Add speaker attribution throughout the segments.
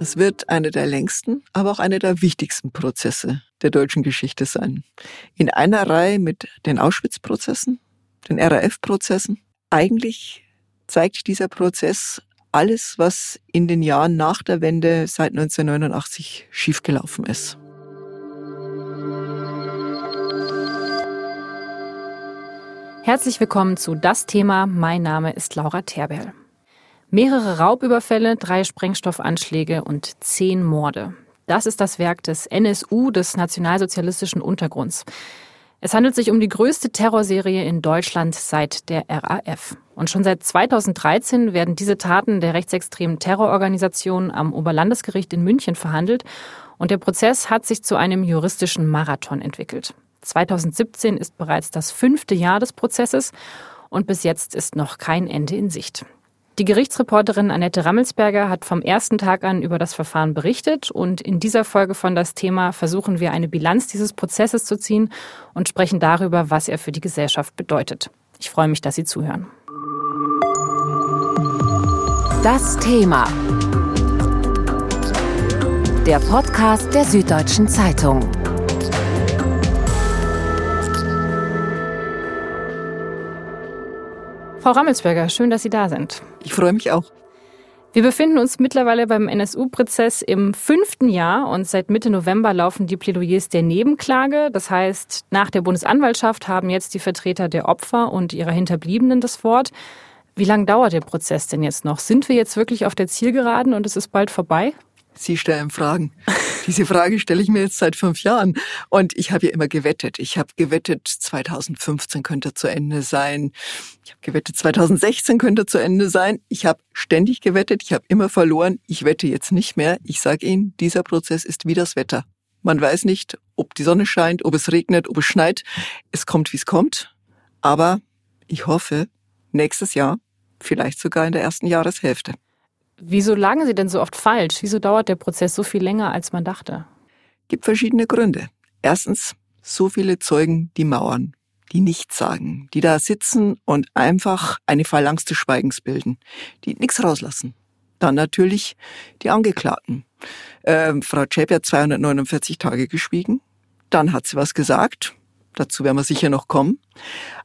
Speaker 1: Es wird einer der längsten, aber auch einer der wichtigsten Prozesse der deutschen Geschichte sein. In einer Reihe mit den Auschwitz-Prozessen, den RAF-Prozessen. Eigentlich zeigt dieser Prozess alles, was in den Jahren nach der Wende seit 1989 schiefgelaufen ist.
Speaker 2: Herzlich willkommen zu Das Thema. Mein Name ist Laura Terberl. Mehrere Raubüberfälle, drei Sprengstoffanschläge und zehn Morde. Das ist das Werk des NSU, des nationalsozialistischen Untergrunds. Es handelt sich um die größte Terrorserie in Deutschland seit der RAF. Und schon seit 2013 werden diese Taten der rechtsextremen Terrororganisation am Oberlandesgericht in München verhandelt. Und der Prozess hat sich zu einem juristischen Marathon entwickelt. 2017 ist bereits das fünfte Jahr des Prozesses und bis jetzt ist noch kein Ende in Sicht. Die Gerichtsreporterin Annette Rammelsberger hat vom ersten Tag an über das Verfahren berichtet und in dieser Folge von das Thema versuchen wir eine Bilanz dieses Prozesses zu ziehen und sprechen darüber, was er für die Gesellschaft bedeutet. Ich freue mich, dass Sie zuhören.
Speaker 3: Das Thema. Der Podcast der Süddeutschen Zeitung.
Speaker 2: Frau Rammelsberger, schön, dass Sie da sind.
Speaker 1: Ich freue mich auch.
Speaker 2: Wir befinden uns mittlerweile beim NSU-Prozess im fünften Jahr und seit Mitte November laufen die Plädoyers der Nebenklage. Das heißt, nach der Bundesanwaltschaft haben jetzt die Vertreter der Opfer und ihrer Hinterbliebenen das Wort. Wie lange dauert der Prozess denn jetzt noch? Sind wir jetzt wirklich auf der Zielgeraden und es ist bald vorbei?
Speaker 1: Sie stellen Fragen. Diese Frage stelle ich mir jetzt seit fünf Jahren. Und ich habe ja immer gewettet. Ich habe gewettet, 2015 könnte zu Ende sein. Ich habe gewettet, 2016 könnte zu Ende sein. Ich habe ständig gewettet. Ich habe immer verloren. Ich wette jetzt nicht mehr. Ich sage Ihnen, dieser Prozess ist wie das Wetter. Man weiß nicht, ob die Sonne scheint, ob es regnet, ob es schneit. Es kommt, wie es kommt. Aber ich hoffe, nächstes Jahr, vielleicht sogar in der ersten Jahreshälfte.
Speaker 2: Wieso lagen Sie denn so oft falsch? Wieso dauert der Prozess so viel länger, als man dachte?
Speaker 1: Gibt verschiedene Gründe. Erstens, so viele Zeugen, die mauern, die nichts sagen, die da sitzen und einfach eine Phalanx des Schweigens bilden, die nichts rauslassen. Dann natürlich die Angeklagten. Ähm, Frau Zschäpe hat 249 Tage geschwiegen. Dann hat sie was gesagt. Dazu werden wir sicher noch kommen.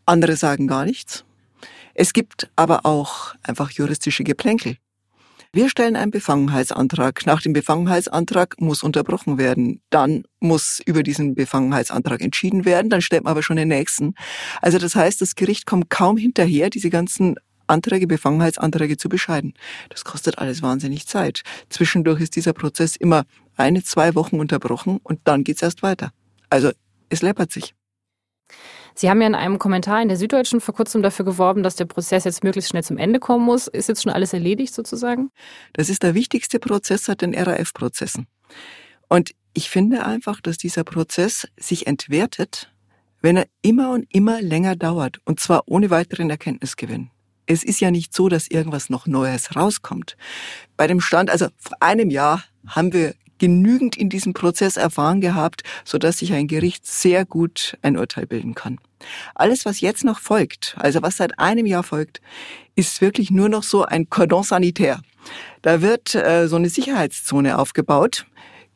Speaker 1: Andere sagen gar nichts. Es gibt aber auch einfach juristische Geplänkel. Wir stellen einen Befangenheitsantrag. Nach dem Befangenheitsantrag muss unterbrochen werden. Dann muss über diesen Befangenheitsantrag entschieden werden. Dann stellt man aber schon den nächsten. Also das heißt, das Gericht kommt kaum hinterher, diese ganzen Anträge, Befangenheitsanträge zu bescheiden. Das kostet alles wahnsinnig Zeit. Zwischendurch ist dieser Prozess immer eine, zwei Wochen unterbrochen und dann geht's erst weiter. Also es läppert sich.
Speaker 2: Sie haben ja in einem Kommentar in der Süddeutschen vor kurzem dafür geworben, dass der Prozess jetzt möglichst schnell zum Ende kommen muss. Ist jetzt schon alles erledigt sozusagen?
Speaker 1: Das ist der wichtigste Prozess seit den RAF-Prozessen. Und ich finde einfach, dass dieser Prozess sich entwertet, wenn er immer und immer länger dauert. Und zwar ohne weiteren Erkenntnisgewinn. Es ist ja nicht so, dass irgendwas noch Neues rauskommt. Bei dem Stand, also vor einem Jahr haben wir genügend in diesem Prozess erfahren gehabt, so dass sich ein Gericht sehr gut ein Urteil bilden kann. Alles, was jetzt noch folgt, also was seit einem Jahr folgt, ist wirklich nur noch so ein Cordon sanitaire. Da wird äh, so eine Sicherheitszone aufgebaut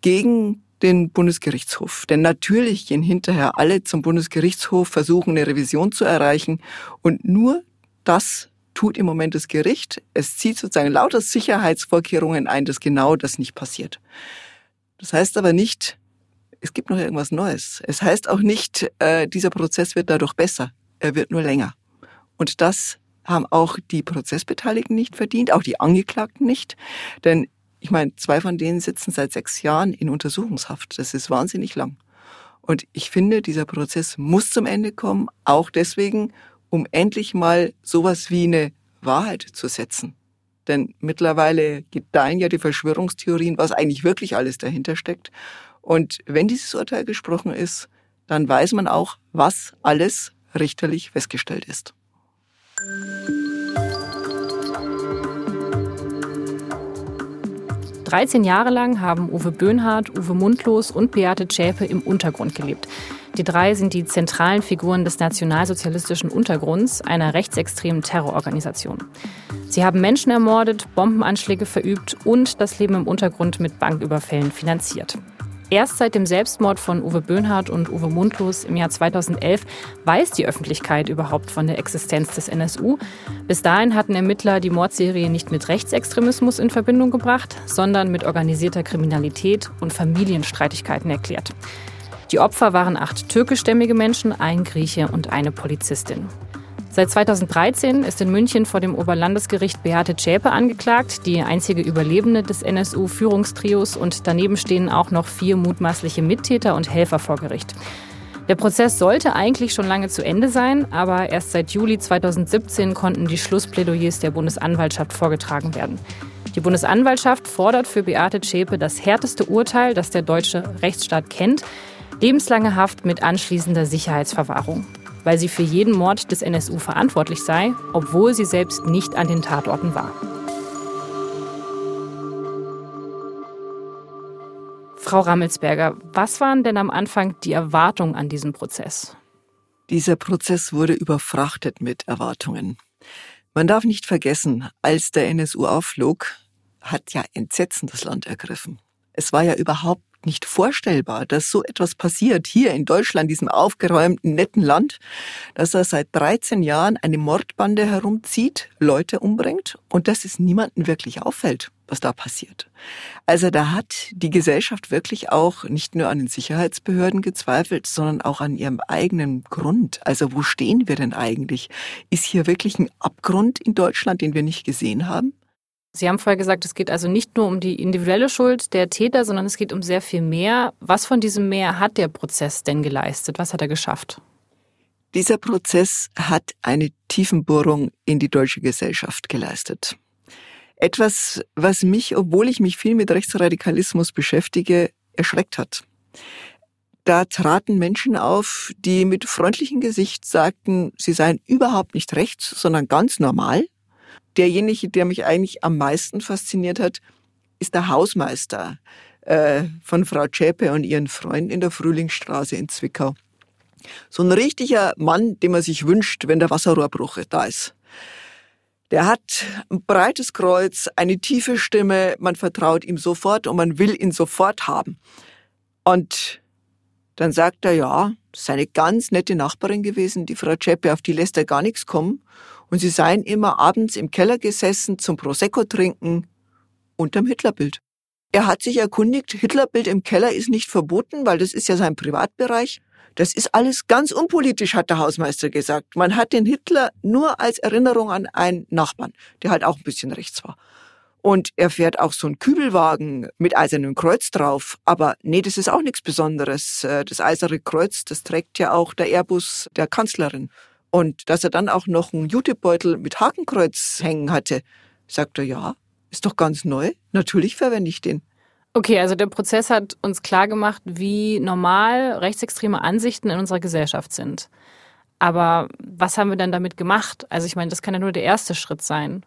Speaker 1: gegen den Bundesgerichtshof. Denn natürlich gehen hinterher alle zum Bundesgerichtshof, versuchen eine Revision zu erreichen. Und nur das tut im Moment das Gericht. Es zieht sozusagen lauter Sicherheitsvorkehrungen ein, dass genau das nicht passiert. Das heißt aber nicht, es gibt noch irgendwas Neues. Es heißt auch nicht, äh, dieser Prozess wird dadurch besser. Er wird nur länger. Und das haben auch die Prozessbeteiligten nicht verdient, auch die Angeklagten nicht. Denn ich meine, zwei von denen sitzen seit sechs Jahren in Untersuchungshaft. Das ist wahnsinnig lang. Und ich finde, dieser Prozess muss zum Ende kommen, auch deswegen, um endlich mal sowas wie eine Wahrheit zu setzen. Denn mittlerweile gedeihen ja die Verschwörungstheorien, was eigentlich wirklich alles dahinter steckt. Und wenn dieses Urteil gesprochen ist, dann weiß man auch, was alles richterlich festgestellt ist.
Speaker 2: 13 Jahre lang haben Uwe Böhnhardt, Uwe Mundlos und Beate Zschäpe im Untergrund gelebt. Die drei sind die zentralen Figuren des nationalsozialistischen Untergrunds, einer rechtsextremen Terrororganisation. Sie haben Menschen ermordet, Bombenanschläge verübt und das Leben im Untergrund mit Banküberfällen finanziert. Erst seit dem Selbstmord von Uwe Böhnhardt und Uwe Mundlos im Jahr 2011 weiß die Öffentlichkeit überhaupt von der Existenz des NSU. Bis dahin hatten Ermittler die Mordserie nicht mit Rechtsextremismus in Verbindung gebracht, sondern mit organisierter Kriminalität und Familienstreitigkeiten erklärt. Die Opfer waren acht türkischstämmige Menschen, ein Grieche und eine Polizistin. Seit 2013 ist in München vor dem Oberlandesgericht Beate Zschäpe angeklagt, die einzige Überlebende des NSU-Führungstrios und daneben stehen auch noch vier mutmaßliche Mittäter und Helfer vor Gericht. Der Prozess sollte eigentlich schon lange zu Ende sein, aber erst seit Juli 2017 konnten die Schlussplädoyers der Bundesanwaltschaft vorgetragen werden. Die Bundesanwaltschaft fordert für Beate Zschäpe das härteste Urteil, das der deutsche Rechtsstaat kennt, lebenslange Haft mit anschließender Sicherheitsverwahrung weil sie für jeden Mord des NSU verantwortlich sei, obwohl sie selbst nicht an den Tatorten war. Frau Rammelsberger, was waren denn am Anfang die Erwartungen an diesen Prozess?
Speaker 1: Dieser Prozess wurde überfrachtet mit Erwartungen. Man darf nicht vergessen, als der NSU aufflog, hat ja Entsetzen das Land ergriffen. Es war ja überhaupt nicht vorstellbar, dass so etwas passiert hier in Deutschland, diesem aufgeräumten, netten Land, dass er seit 13 Jahren eine Mordbande herumzieht, Leute umbringt und dass es niemandem wirklich auffällt, was da passiert. Also da hat die Gesellschaft wirklich auch nicht nur an den Sicherheitsbehörden gezweifelt, sondern auch an ihrem eigenen Grund. Also wo stehen wir denn eigentlich? Ist hier wirklich ein Abgrund in Deutschland, den wir nicht gesehen haben?
Speaker 2: Sie haben vorher gesagt, es geht also nicht nur um die individuelle Schuld der Täter, sondern es geht um sehr viel mehr. Was von diesem mehr hat der Prozess denn geleistet? Was hat er geschafft?
Speaker 1: Dieser Prozess hat eine Tiefenbohrung in die deutsche Gesellschaft geleistet. Etwas, was mich, obwohl ich mich viel mit Rechtsradikalismus beschäftige, erschreckt hat. Da traten Menschen auf, die mit freundlichem Gesicht sagten, sie seien überhaupt nicht rechts, sondern ganz normal derjenige, der mich eigentlich am meisten fasziniert hat, ist der Hausmeister äh, von Frau Zschäpe und ihren Freunden in der Frühlingsstraße in Zwickau. So ein richtiger Mann, den man sich wünscht, wenn der Wasserrohrbruch da ist. Der hat ein breites Kreuz, eine tiefe Stimme, man vertraut ihm sofort und man will ihn sofort haben. Und dann sagt er, ja, das ist eine ganz nette Nachbarin gewesen, die Frau Zschäpe, auf die lässt er gar nichts kommen und sie seien immer abends im Keller gesessen zum Prosecco trinken unterm Hitlerbild. Er hat sich erkundigt, Hitlerbild im Keller ist nicht verboten, weil das ist ja sein Privatbereich. Das ist alles ganz unpolitisch, hat der Hausmeister gesagt. Man hat den Hitler nur als Erinnerung an einen Nachbarn, der halt auch ein bisschen rechts war. Und er fährt auch so einen Kübelwagen mit eisernem Kreuz drauf. Aber nee, das ist auch nichts Besonderes. Äh, das eiserne Kreuz, das trägt ja auch der Airbus der Kanzlerin. Und dass er dann auch noch einen Jutebeutel mit Hakenkreuz hängen hatte, sagt er, ja, ist doch ganz neu. Natürlich verwende ich den.
Speaker 2: Okay, also der Prozess hat uns klargemacht, wie normal rechtsextreme Ansichten in unserer Gesellschaft sind. Aber was haben wir dann damit gemacht? Also ich meine, das kann ja nur der erste Schritt sein.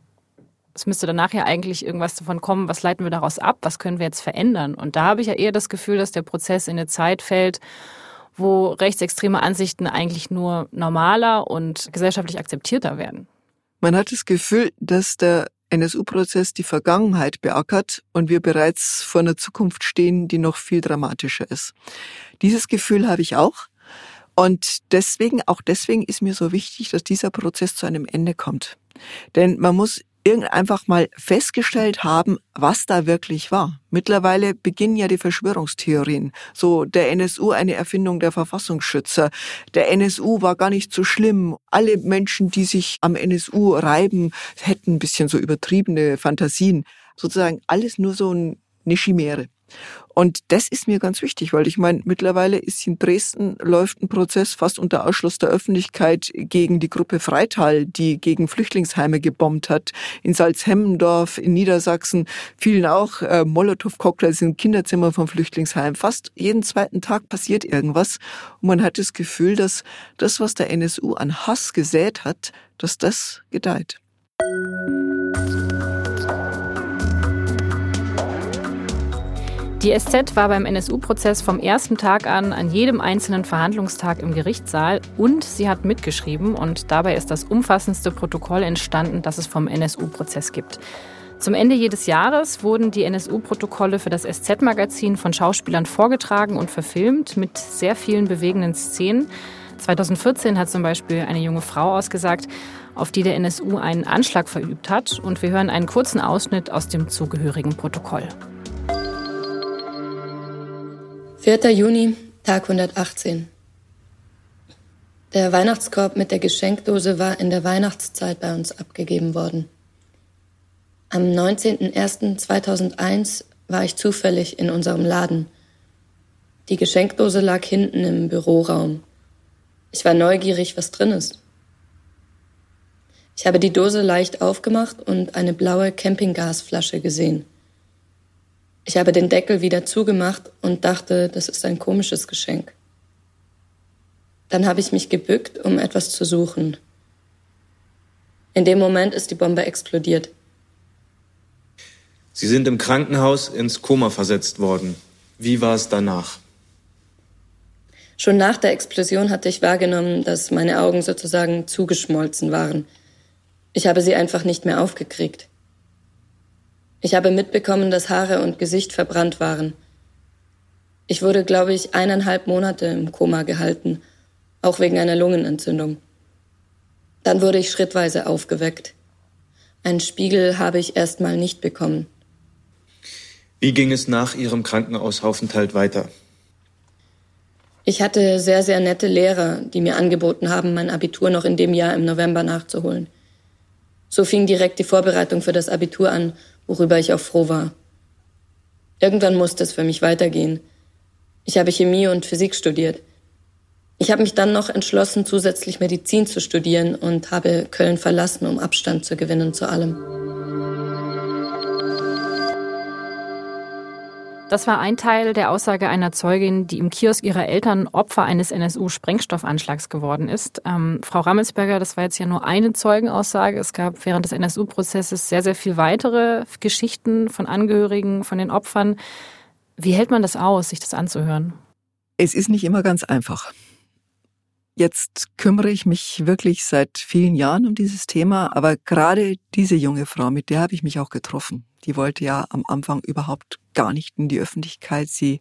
Speaker 2: Es müsste danach ja eigentlich irgendwas davon kommen, was leiten wir daraus ab, was können wir jetzt verändern? Und da habe ich ja eher das Gefühl, dass der Prozess in eine Zeit fällt, wo rechtsextreme Ansichten eigentlich nur normaler und gesellschaftlich akzeptierter werden.
Speaker 1: Man hat das Gefühl, dass der NSU-Prozess die Vergangenheit beackert und wir bereits vor einer Zukunft stehen, die noch viel dramatischer ist. Dieses Gefühl habe ich auch. Und deswegen, auch deswegen ist mir so wichtig, dass dieser Prozess zu einem Ende kommt. Denn man muss einfach mal festgestellt haben, was da wirklich war. Mittlerweile beginnen ja die Verschwörungstheorien. So der NSU eine Erfindung der Verfassungsschützer. Der NSU war gar nicht so schlimm. Alle Menschen, die sich am NSU reiben, hätten ein bisschen so übertriebene Fantasien. Sozusagen alles nur so eine Chimäre. Und das ist mir ganz wichtig, weil ich meine, mittlerweile ist in Dresden läuft ein Prozess fast unter Ausschluss der Öffentlichkeit gegen die Gruppe Freital, die gegen Flüchtlingsheime gebombt hat. In Salzhemmendorf, in Niedersachsen fielen auch äh, Molotow-Cocktails in Kinderzimmer vom Flüchtlingsheim. Fast jeden zweiten Tag passiert irgendwas. Und man hat das Gefühl, dass das, was der NSU an Hass gesät hat, dass das gedeiht.
Speaker 2: Die SZ war beim NSU-Prozess vom ersten Tag an an jedem einzelnen Verhandlungstag im Gerichtssaal und sie hat mitgeschrieben und dabei ist das umfassendste Protokoll entstanden, das es vom NSU-Prozess gibt. Zum Ende jedes Jahres wurden die NSU-Protokolle für das SZ-Magazin von Schauspielern vorgetragen und verfilmt mit sehr vielen bewegenden Szenen. 2014 hat zum Beispiel eine junge Frau ausgesagt, auf die der NSU einen Anschlag verübt hat. Und wir hören einen kurzen Ausschnitt aus dem zugehörigen Protokoll.
Speaker 4: 4. Juni, Tag 118. Der Weihnachtskorb mit der Geschenkdose war in der Weihnachtszeit bei uns abgegeben worden. Am 19.01.2001 war ich zufällig in unserem Laden. Die Geschenkdose lag hinten im Büroraum. Ich war neugierig, was drin ist. Ich habe die Dose leicht aufgemacht und eine blaue Campinggasflasche gesehen. Ich habe den Deckel wieder zugemacht und dachte, das ist ein komisches Geschenk. Dann habe ich mich gebückt, um etwas zu suchen. In dem Moment ist die Bombe explodiert.
Speaker 5: Sie sind im Krankenhaus ins Koma versetzt worden. Wie war es danach?
Speaker 4: Schon nach der Explosion hatte ich wahrgenommen, dass meine Augen sozusagen zugeschmolzen waren. Ich habe sie einfach nicht mehr aufgekriegt. Ich habe mitbekommen, dass Haare und Gesicht verbrannt waren. Ich wurde, glaube ich, eineinhalb Monate im Koma gehalten, auch wegen einer Lungenentzündung. Dann wurde ich schrittweise aufgeweckt. Einen Spiegel habe ich erstmal nicht bekommen.
Speaker 5: Wie ging es nach Ihrem Krankenhausaufenthalt weiter?
Speaker 4: Ich hatte sehr, sehr nette Lehrer, die mir angeboten haben, mein Abitur noch in dem Jahr im November nachzuholen. So fing direkt die Vorbereitung für das Abitur an worüber ich auch froh war. Irgendwann musste es für mich weitergehen. Ich habe Chemie und Physik studiert. Ich habe mich dann noch entschlossen, zusätzlich Medizin zu studieren und habe Köln verlassen, um Abstand zu gewinnen zu allem.
Speaker 2: Das war ein Teil der Aussage einer Zeugin, die im Kiosk ihrer Eltern Opfer eines NSU-Sprengstoffanschlags geworden ist. Ähm, Frau Rammelsberger, das war jetzt ja nur eine Zeugenaussage. Es gab während des NSU-Prozesses sehr, sehr viel weitere Geschichten von Angehörigen, von den Opfern. Wie hält man das aus, sich das anzuhören?
Speaker 1: Es ist nicht immer ganz einfach. Jetzt kümmere ich mich wirklich seit vielen Jahren um dieses Thema, aber gerade diese junge Frau, mit der habe ich mich auch getroffen. Die wollte ja am Anfang überhaupt gar nicht in die Öffentlichkeit. Sie,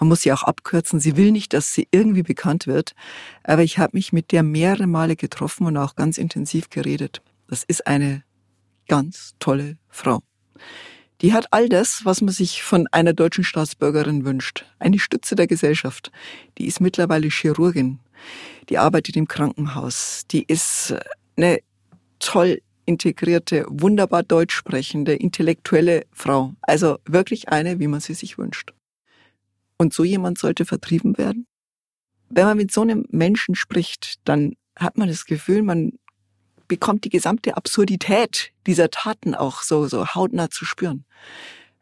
Speaker 1: man muss sie auch abkürzen. Sie will nicht, dass sie irgendwie bekannt wird. Aber ich habe mich mit der mehrere Male getroffen und auch ganz intensiv geredet. Das ist eine ganz tolle Frau. Die hat all das, was man sich von einer deutschen Staatsbürgerin wünscht. Eine Stütze der Gesellschaft. Die ist mittlerweile Chirurgin die arbeitet im Krankenhaus, die ist eine toll integrierte, wunderbar deutsch sprechende, intellektuelle Frau. Also wirklich eine, wie man sie sich wünscht. Und so jemand sollte vertrieben werden? Wenn man mit so einem Menschen spricht, dann hat man das Gefühl, man bekommt die gesamte Absurdität dieser Taten auch so, so hautnah zu spüren.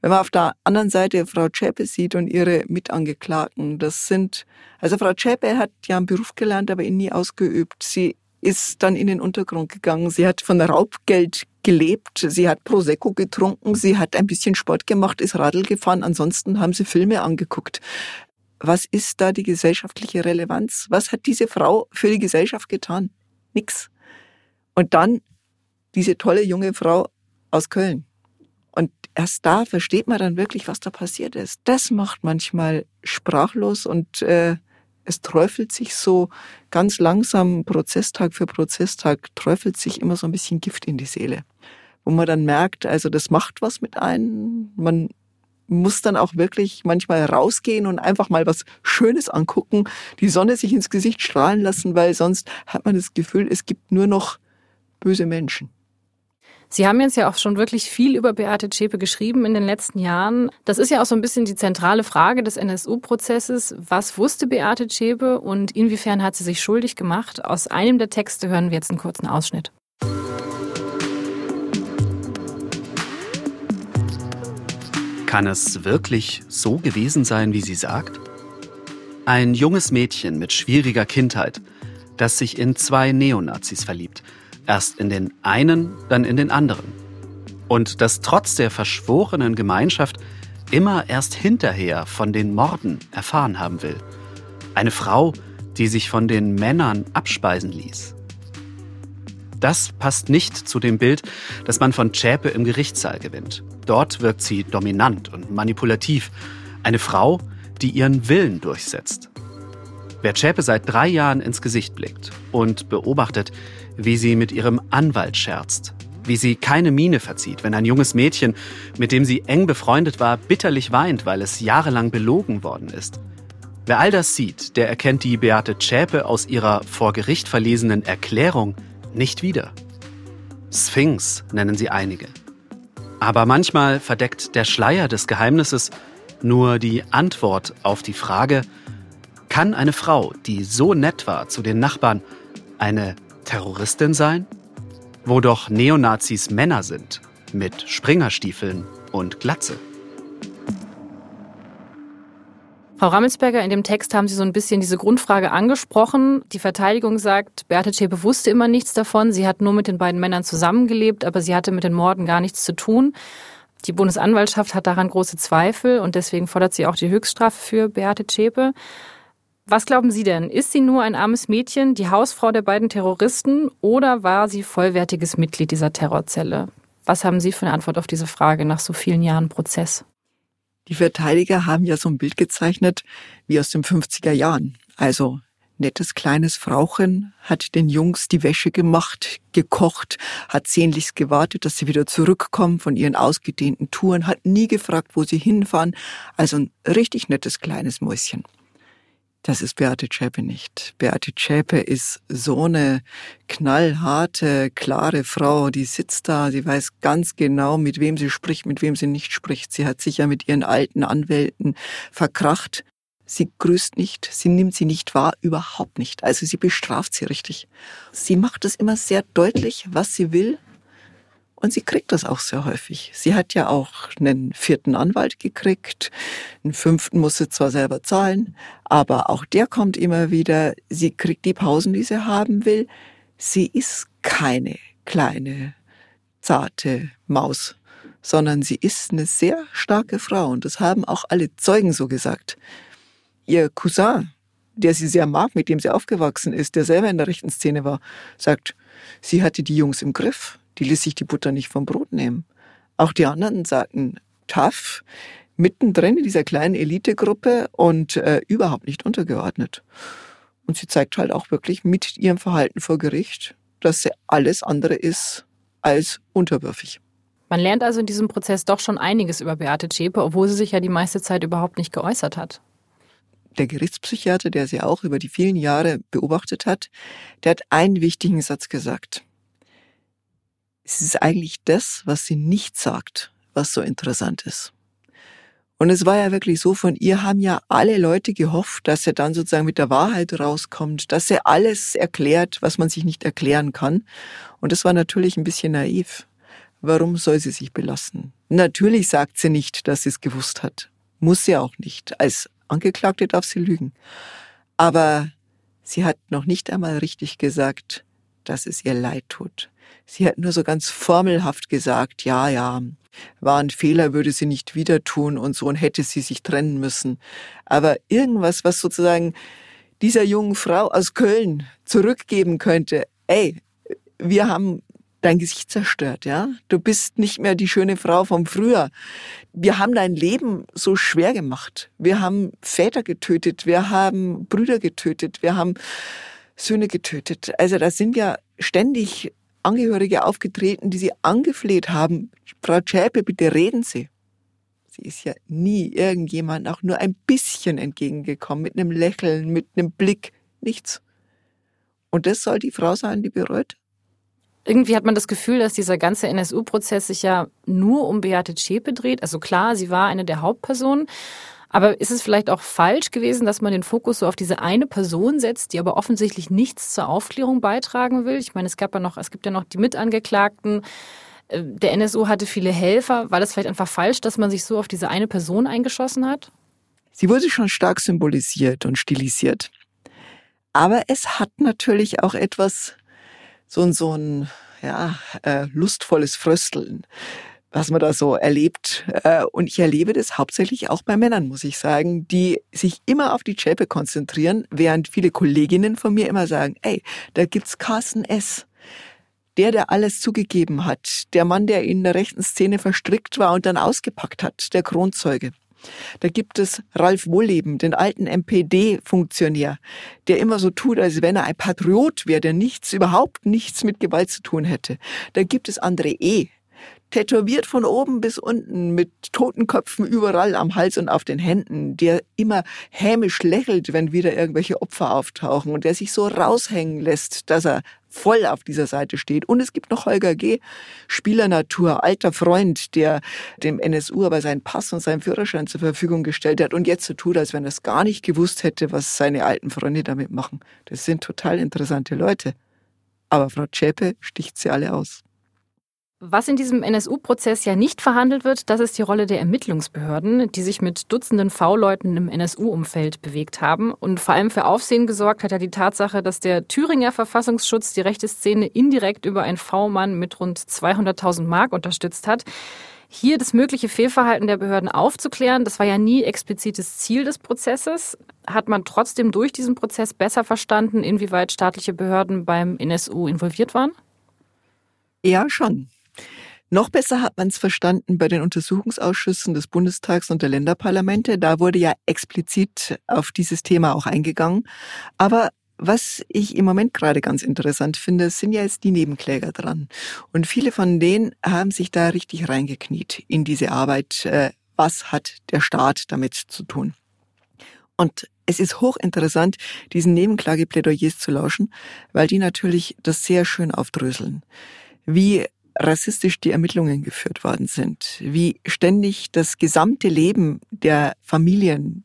Speaker 1: Wenn man auf der anderen Seite Frau Zschäpe sieht und ihre Mitangeklagten, das sind, also Frau Zschäpe hat ja einen Beruf gelernt, aber ihn nie ausgeübt. Sie ist dann in den Untergrund gegangen. Sie hat von Raubgeld gelebt. Sie hat Prosecco getrunken. Sie hat ein bisschen Sport gemacht, ist Radl gefahren. Ansonsten haben sie Filme angeguckt. Was ist da die gesellschaftliche Relevanz? Was hat diese Frau für die Gesellschaft getan? Nix. Und dann diese tolle junge Frau aus Köln. Und erst da versteht man dann wirklich, was da passiert ist. Das macht manchmal sprachlos und äh, es träufelt sich so ganz langsam, Prozesstag für Prozesstag, träufelt sich immer so ein bisschen Gift in die Seele. Wo man dann merkt, also das macht was mit einem. Man muss dann auch wirklich manchmal rausgehen und einfach mal was Schönes angucken, die Sonne sich ins Gesicht strahlen lassen, weil sonst hat man das Gefühl, es gibt nur noch böse Menschen.
Speaker 2: Sie haben jetzt ja auch schon wirklich viel über Beate Zschäpe geschrieben in den letzten Jahren. Das ist ja auch so ein bisschen die zentrale Frage des NSU-Prozesses. Was wusste Beate Zschäpe und inwiefern hat sie sich schuldig gemacht? Aus einem der Texte hören wir jetzt einen kurzen Ausschnitt.
Speaker 6: Kann es wirklich so gewesen sein, wie sie sagt? Ein junges Mädchen mit schwieriger Kindheit, das sich in zwei Neonazis verliebt – Erst in den einen, dann in den anderen. Und das trotz der verschworenen Gemeinschaft immer erst hinterher von den Morden erfahren haben will. Eine Frau, die sich von den Männern abspeisen ließ. Das passt nicht zu dem Bild, das man von Zschäpe im Gerichtssaal gewinnt. Dort wirkt sie dominant und manipulativ. Eine Frau, die ihren Willen durchsetzt. Wer Zschäpe seit drei Jahren ins Gesicht blickt und beobachtet, wie sie mit ihrem Anwalt scherzt, wie sie keine Miene verzieht, wenn ein junges Mädchen, mit dem sie eng befreundet war, bitterlich weint, weil es jahrelang belogen worden ist. Wer all das sieht, der erkennt die Beate Zschäpe aus ihrer vor Gericht verlesenen Erklärung nicht wieder. Sphinx nennen sie einige. Aber manchmal verdeckt der Schleier des Geheimnisses nur die Antwort auf die Frage, kann eine Frau, die so nett war zu den Nachbarn, eine Terroristin sein? Wo doch Neonazis Männer sind, mit Springerstiefeln und Glatze.
Speaker 2: Frau Rammelsberger, in dem Text haben Sie so ein bisschen diese Grundfrage angesprochen. Die Verteidigung sagt, Beate Zschäpe wusste immer nichts davon. Sie hat nur mit den beiden Männern zusammengelebt, aber sie hatte mit den Morden gar nichts zu tun. Die Bundesanwaltschaft hat daran große Zweifel und deswegen fordert sie auch die Höchststrafe für Beate Zschäpe. Was glauben Sie denn? Ist sie nur ein armes Mädchen, die Hausfrau der beiden Terroristen, oder war sie vollwertiges Mitglied dieser Terrorzelle? Was haben Sie für eine Antwort auf diese Frage nach so vielen Jahren Prozess?
Speaker 1: Die Verteidiger haben ja so ein Bild gezeichnet wie aus den 50er Jahren. Also nettes kleines Frauchen hat den Jungs die Wäsche gemacht, gekocht, hat sehnlichst gewartet, dass sie wieder zurückkommen von ihren ausgedehnten Touren, hat nie gefragt, wo sie hinfahren. Also ein richtig nettes kleines Mäuschen. Das ist Beate Zschäpe nicht. Beate Zschäpe ist so eine knallharte, klare Frau, die sitzt da, sie weiß ganz genau, mit wem sie spricht, mit wem sie nicht spricht. Sie hat sich ja mit ihren alten Anwälten verkracht. Sie grüßt nicht, sie nimmt sie nicht wahr, überhaupt nicht. Also sie bestraft sie richtig. Sie macht es immer sehr deutlich, was sie will und sie kriegt das auch sehr häufig. Sie hat ja auch einen vierten Anwalt gekriegt. Einen fünften muss sie zwar selber zahlen, aber auch der kommt immer wieder. Sie kriegt die Pausen, die sie haben will. Sie ist keine kleine, zarte Maus, sondern sie ist eine sehr starke Frau. Und das haben auch alle Zeugen so gesagt. Ihr Cousin, der sie sehr mag, mit dem sie aufgewachsen ist, der selber in der rechten Szene war, sagt, sie hatte die Jungs im Griff die ließ sich die Butter nicht vom Brot nehmen. Auch die anderen sagten, tough, mittendrin in dieser kleinen Elitegruppe und äh, überhaupt nicht untergeordnet. Und sie zeigt halt auch wirklich mit ihrem Verhalten vor Gericht, dass sie alles andere ist als unterwürfig.
Speaker 2: Man lernt also in diesem Prozess doch schon einiges über Beate Zschäpe, obwohl sie sich ja die meiste Zeit überhaupt nicht geäußert hat.
Speaker 1: Der Gerichtspsychiater, der sie auch über die vielen Jahre beobachtet hat, der hat einen wichtigen Satz gesagt. Es ist eigentlich das, was sie nicht sagt, was so interessant ist. Und es war ja wirklich so, von ihr haben ja alle Leute gehofft, dass er dann sozusagen mit der Wahrheit rauskommt, dass er alles erklärt, was man sich nicht erklären kann. Und das war natürlich ein bisschen naiv. Warum soll sie sich belassen? Natürlich sagt sie nicht, dass sie es gewusst hat. Muss sie auch nicht. Als Angeklagte darf sie lügen. Aber sie hat noch nicht einmal richtig gesagt, dass es ihr leid tut. Sie hat nur so ganz formelhaft gesagt, ja, ja, war ein Fehler, würde sie nicht wieder tun und so und hätte sie sich trennen müssen. Aber irgendwas, was sozusagen dieser jungen Frau aus Köln zurückgeben könnte, ey, wir haben dein Gesicht zerstört, ja. Du bist nicht mehr die schöne Frau vom Früher. Wir haben dein Leben so schwer gemacht. Wir haben Väter getötet, wir haben Brüder getötet, wir haben Söhne getötet. Also da sind ja ständig Angehörige aufgetreten, die sie angefleht haben, Frau Schäpe, bitte reden Sie. Sie ist ja nie irgendjemand auch nur ein bisschen entgegengekommen, mit einem Lächeln, mit einem Blick, nichts. Und das soll die Frau sein, die bereut?
Speaker 2: Irgendwie hat man das Gefühl, dass dieser ganze NSU-Prozess sich ja nur um Beate Zschäpe dreht. Also klar, sie war eine der Hauptpersonen. Aber ist es vielleicht auch falsch gewesen, dass man den Fokus so auf diese eine Person setzt, die aber offensichtlich nichts zur Aufklärung beitragen will? Ich meine, es gab ja noch, es gibt ja noch die Mitangeklagten. Äh, der NSU hatte viele Helfer. War das vielleicht einfach falsch, dass man sich so auf diese eine Person eingeschossen hat?
Speaker 1: Sie wurde schon stark symbolisiert und stilisiert. Aber es hat natürlich auch etwas, so, so ein ja, äh, lustvolles Frösteln. Was man da so erlebt. Äh, und ich erlebe das hauptsächlich auch bei Männern, muss ich sagen, die sich immer auf die Zschäpe konzentrieren, während viele Kolleginnen von mir immer sagen, ey, da gibt's Carsten S. Der, der alles zugegeben hat, der Mann, der in der rechten Szene verstrickt war und dann ausgepackt hat, der Kronzeuge. Da gibt es Ralf Wohlleben, den alten MPD-Funktionär, der immer so tut, als wenn er ein Patriot wäre, der nichts, überhaupt nichts mit Gewalt zu tun hätte. Da gibt es André E., tätowiert von oben bis unten mit Totenköpfen überall am Hals und auf den Händen, der immer hämisch lächelt, wenn wieder irgendwelche Opfer auftauchen und der sich so raushängen lässt, dass er voll auf dieser Seite steht. Und es gibt noch Holger G., Spielernatur, alter Freund, der dem NSU aber seinen Pass und seinen Führerschein zur Verfügung gestellt hat und jetzt so tut, als wenn er es gar nicht gewusst hätte, was seine alten Freunde damit machen. Das sind total interessante Leute. Aber Frau Zschäpe sticht sie alle aus.
Speaker 2: Was in diesem NSU-Prozess ja nicht verhandelt wird, das ist die Rolle der Ermittlungsbehörden, die sich mit Dutzenden V-Leuten im NSU-Umfeld bewegt haben. Und vor allem für Aufsehen gesorgt hat ja die Tatsache, dass der Thüringer Verfassungsschutz die rechte Szene indirekt über einen V-Mann mit rund 200.000 Mark unterstützt hat. Hier das mögliche Fehlverhalten der Behörden aufzuklären, das war ja nie explizites Ziel des Prozesses. Hat man trotzdem durch diesen Prozess besser verstanden, inwieweit staatliche Behörden beim NSU involviert waren?
Speaker 1: Ja, schon. Noch besser hat man es verstanden bei den Untersuchungsausschüssen des Bundestags und der Länderparlamente. Da wurde ja explizit auf dieses Thema auch eingegangen. Aber was ich im Moment gerade ganz interessant finde, sind ja jetzt die Nebenkläger dran. Und viele von denen haben sich da richtig reingekniet in diese Arbeit. Äh, was hat der Staat damit zu tun? Und es ist hochinteressant, diesen Nebenklageplädoyers zu lauschen, weil die natürlich das sehr schön aufdröseln. Wie rassistisch die Ermittlungen geführt worden sind, wie ständig das gesamte Leben der Familien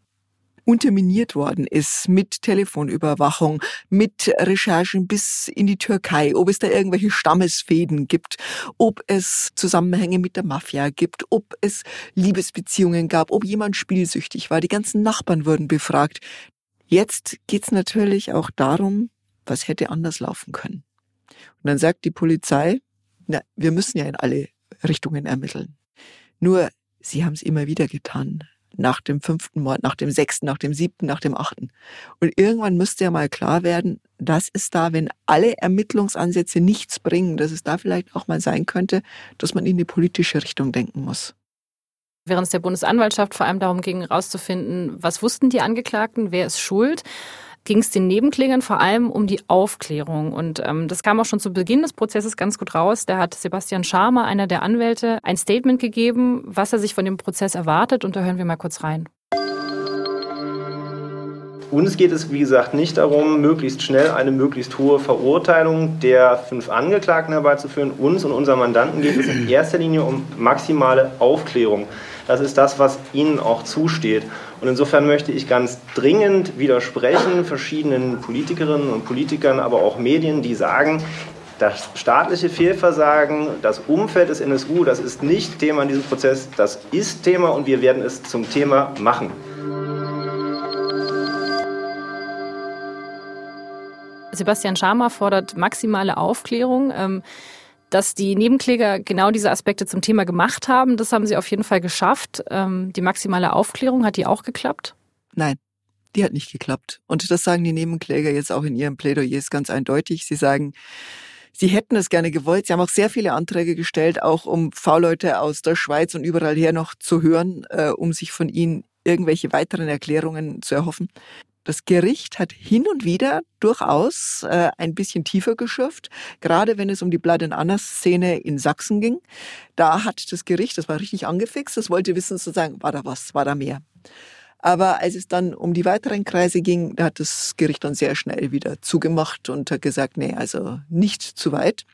Speaker 1: unterminiert worden ist mit Telefonüberwachung, mit Recherchen bis in die Türkei, ob es da irgendwelche Stammesfäden gibt, ob es Zusammenhänge mit der Mafia gibt, ob es Liebesbeziehungen gab, ob jemand spielsüchtig war. Die ganzen Nachbarn wurden befragt. Jetzt geht's natürlich auch darum, was hätte anders laufen können. Und dann sagt die Polizei, na, wir müssen ja in alle Richtungen ermitteln. Nur, sie haben es immer wieder getan. Nach dem fünften Mord, nach dem sechsten, nach dem siebten, nach dem achten. Und irgendwann müsste ja mal klar werden, dass es da, wenn alle Ermittlungsansätze nichts bringen, dass es da vielleicht auch mal sein könnte, dass man in die politische Richtung denken muss.
Speaker 2: Während es der Bundesanwaltschaft vor allem darum ging, herauszufinden, was wussten die Angeklagten, wer ist schuld, ging es den Nebenklägern vor allem um die Aufklärung. Und ähm, das kam auch schon zu Beginn des Prozesses ganz gut raus. Da hat Sebastian Scharmer, einer der Anwälte, ein Statement gegeben, was er sich von dem Prozess erwartet. Und da hören wir mal kurz rein.
Speaker 7: Uns geht es, wie gesagt, nicht darum, möglichst schnell eine möglichst hohe Verurteilung der fünf Angeklagten herbeizuführen. Uns und unseren Mandanten geht es in erster Linie um maximale Aufklärung. Das ist das, was ihnen auch zusteht. Und insofern möchte ich ganz dringend widersprechen verschiedenen Politikerinnen und Politikern, aber auch Medien, die sagen, das staatliche Fehlversagen, das Umfeld des NSU, das ist nicht Thema in diesem Prozess, das ist Thema und wir werden es zum Thema machen.
Speaker 2: Sebastian Schamer fordert maximale Aufklärung. Dass die Nebenkläger genau diese Aspekte zum Thema gemacht haben, das haben sie auf jeden Fall geschafft. Ähm, die maximale Aufklärung, hat die auch geklappt?
Speaker 1: Nein, die hat nicht geklappt. Und das sagen die Nebenkläger jetzt auch in ihren Plädoyers ganz eindeutig. Sie sagen, Sie hätten es gerne gewollt. Sie haben auch sehr viele Anträge gestellt, auch um V-Leute aus der Schweiz und überall her noch zu hören, äh, um sich von ihnen irgendwelche weiteren Erklärungen zu erhoffen. Das Gericht hat hin und wieder durchaus äh, ein bisschen tiefer geschürft, gerade wenn es um die Blood and Anna Szene in Sachsen ging. Da hat das Gericht, das war richtig angefixt, das wollte wissen sozusagen, war da was, war da mehr. Aber als es dann um die weiteren Kreise ging, da hat das Gericht dann sehr schnell wieder zugemacht und hat gesagt, nee, also nicht zu weit.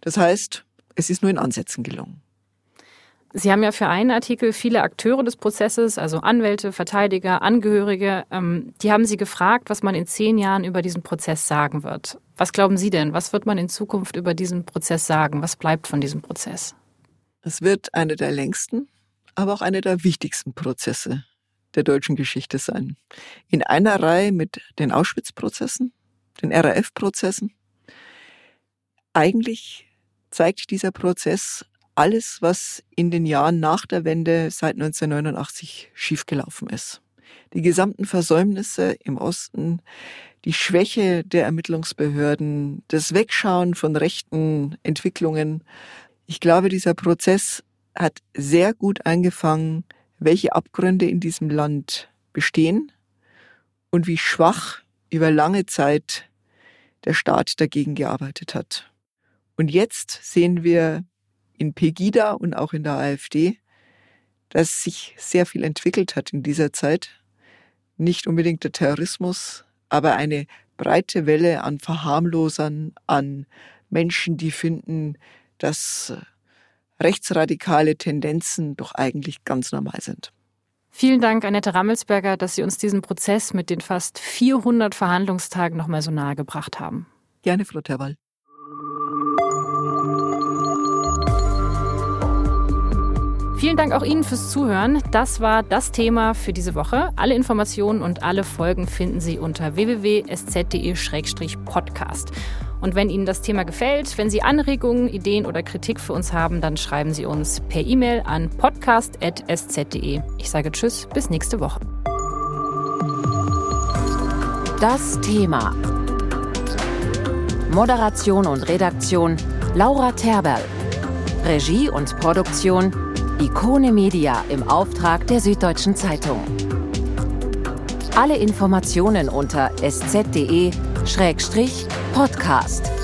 Speaker 1: Das heißt, es ist nur in Ansätzen gelungen.
Speaker 2: Sie haben ja für einen Artikel viele Akteure des Prozesses, also Anwälte, Verteidiger, Angehörige, ähm, die haben Sie gefragt, was man in zehn Jahren über diesen Prozess sagen wird. Was glauben Sie denn? Was wird man in Zukunft über diesen Prozess sagen? Was bleibt von diesem Prozess?
Speaker 1: Es wird einer der längsten, aber auch einer der wichtigsten Prozesse der deutschen Geschichte sein. In einer Reihe mit den Auschwitz-Prozessen, den RAF-Prozessen. Eigentlich zeigt dieser Prozess alles, was in den Jahren nach der Wende seit 1989 schiefgelaufen ist. Die gesamten Versäumnisse im Osten, die Schwäche der Ermittlungsbehörden, das Wegschauen von rechten Entwicklungen. Ich glaube, dieser Prozess hat sehr gut eingefangen, welche Abgründe in diesem Land bestehen und wie schwach über lange Zeit der Staat dagegen gearbeitet hat. Und jetzt sehen wir in Pegida und auch in der AfD, dass sich sehr viel entwickelt hat in dieser Zeit. Nicht unbedingt der Terrorismus, aber eine breite Welle an Verharmlosern, an Menschen, die finden, dass rechtsradikale Tendenzen doch eigentlich ganz normal sind.
Speaker 2: Vielen Dank, Annette Rammelsberger, dass Sie uns diesen Prozess mit den fast 400 Verhandlungstagen noch mal so nahe gebracht haben.
Speaker 1: Gerne, Frau Terwall.
Speaker 2: Vielen Dank auch Ihnen fürs Zuhören. Das war das Thema für diese Woche. Alle Informationen und alle Folgen finden Sie unter www.sz.de-podcast. Und wenn Ihnen das Thema gefällt, wenn Sie Anregungen, Ideen oder Kritik für uns haben, dann schreiben Sie uns per E-Mail an podcast.sz.de. Ich sage Tschüss, bis nächste Woche.
Speaker 3: Das Thema. Moderation und Redaktion Laura Terberl. Regie und Produktion Ikone Media im Auftrag der Süddeutschen Zeitung. Alle Informationen unter sz.de-podcast.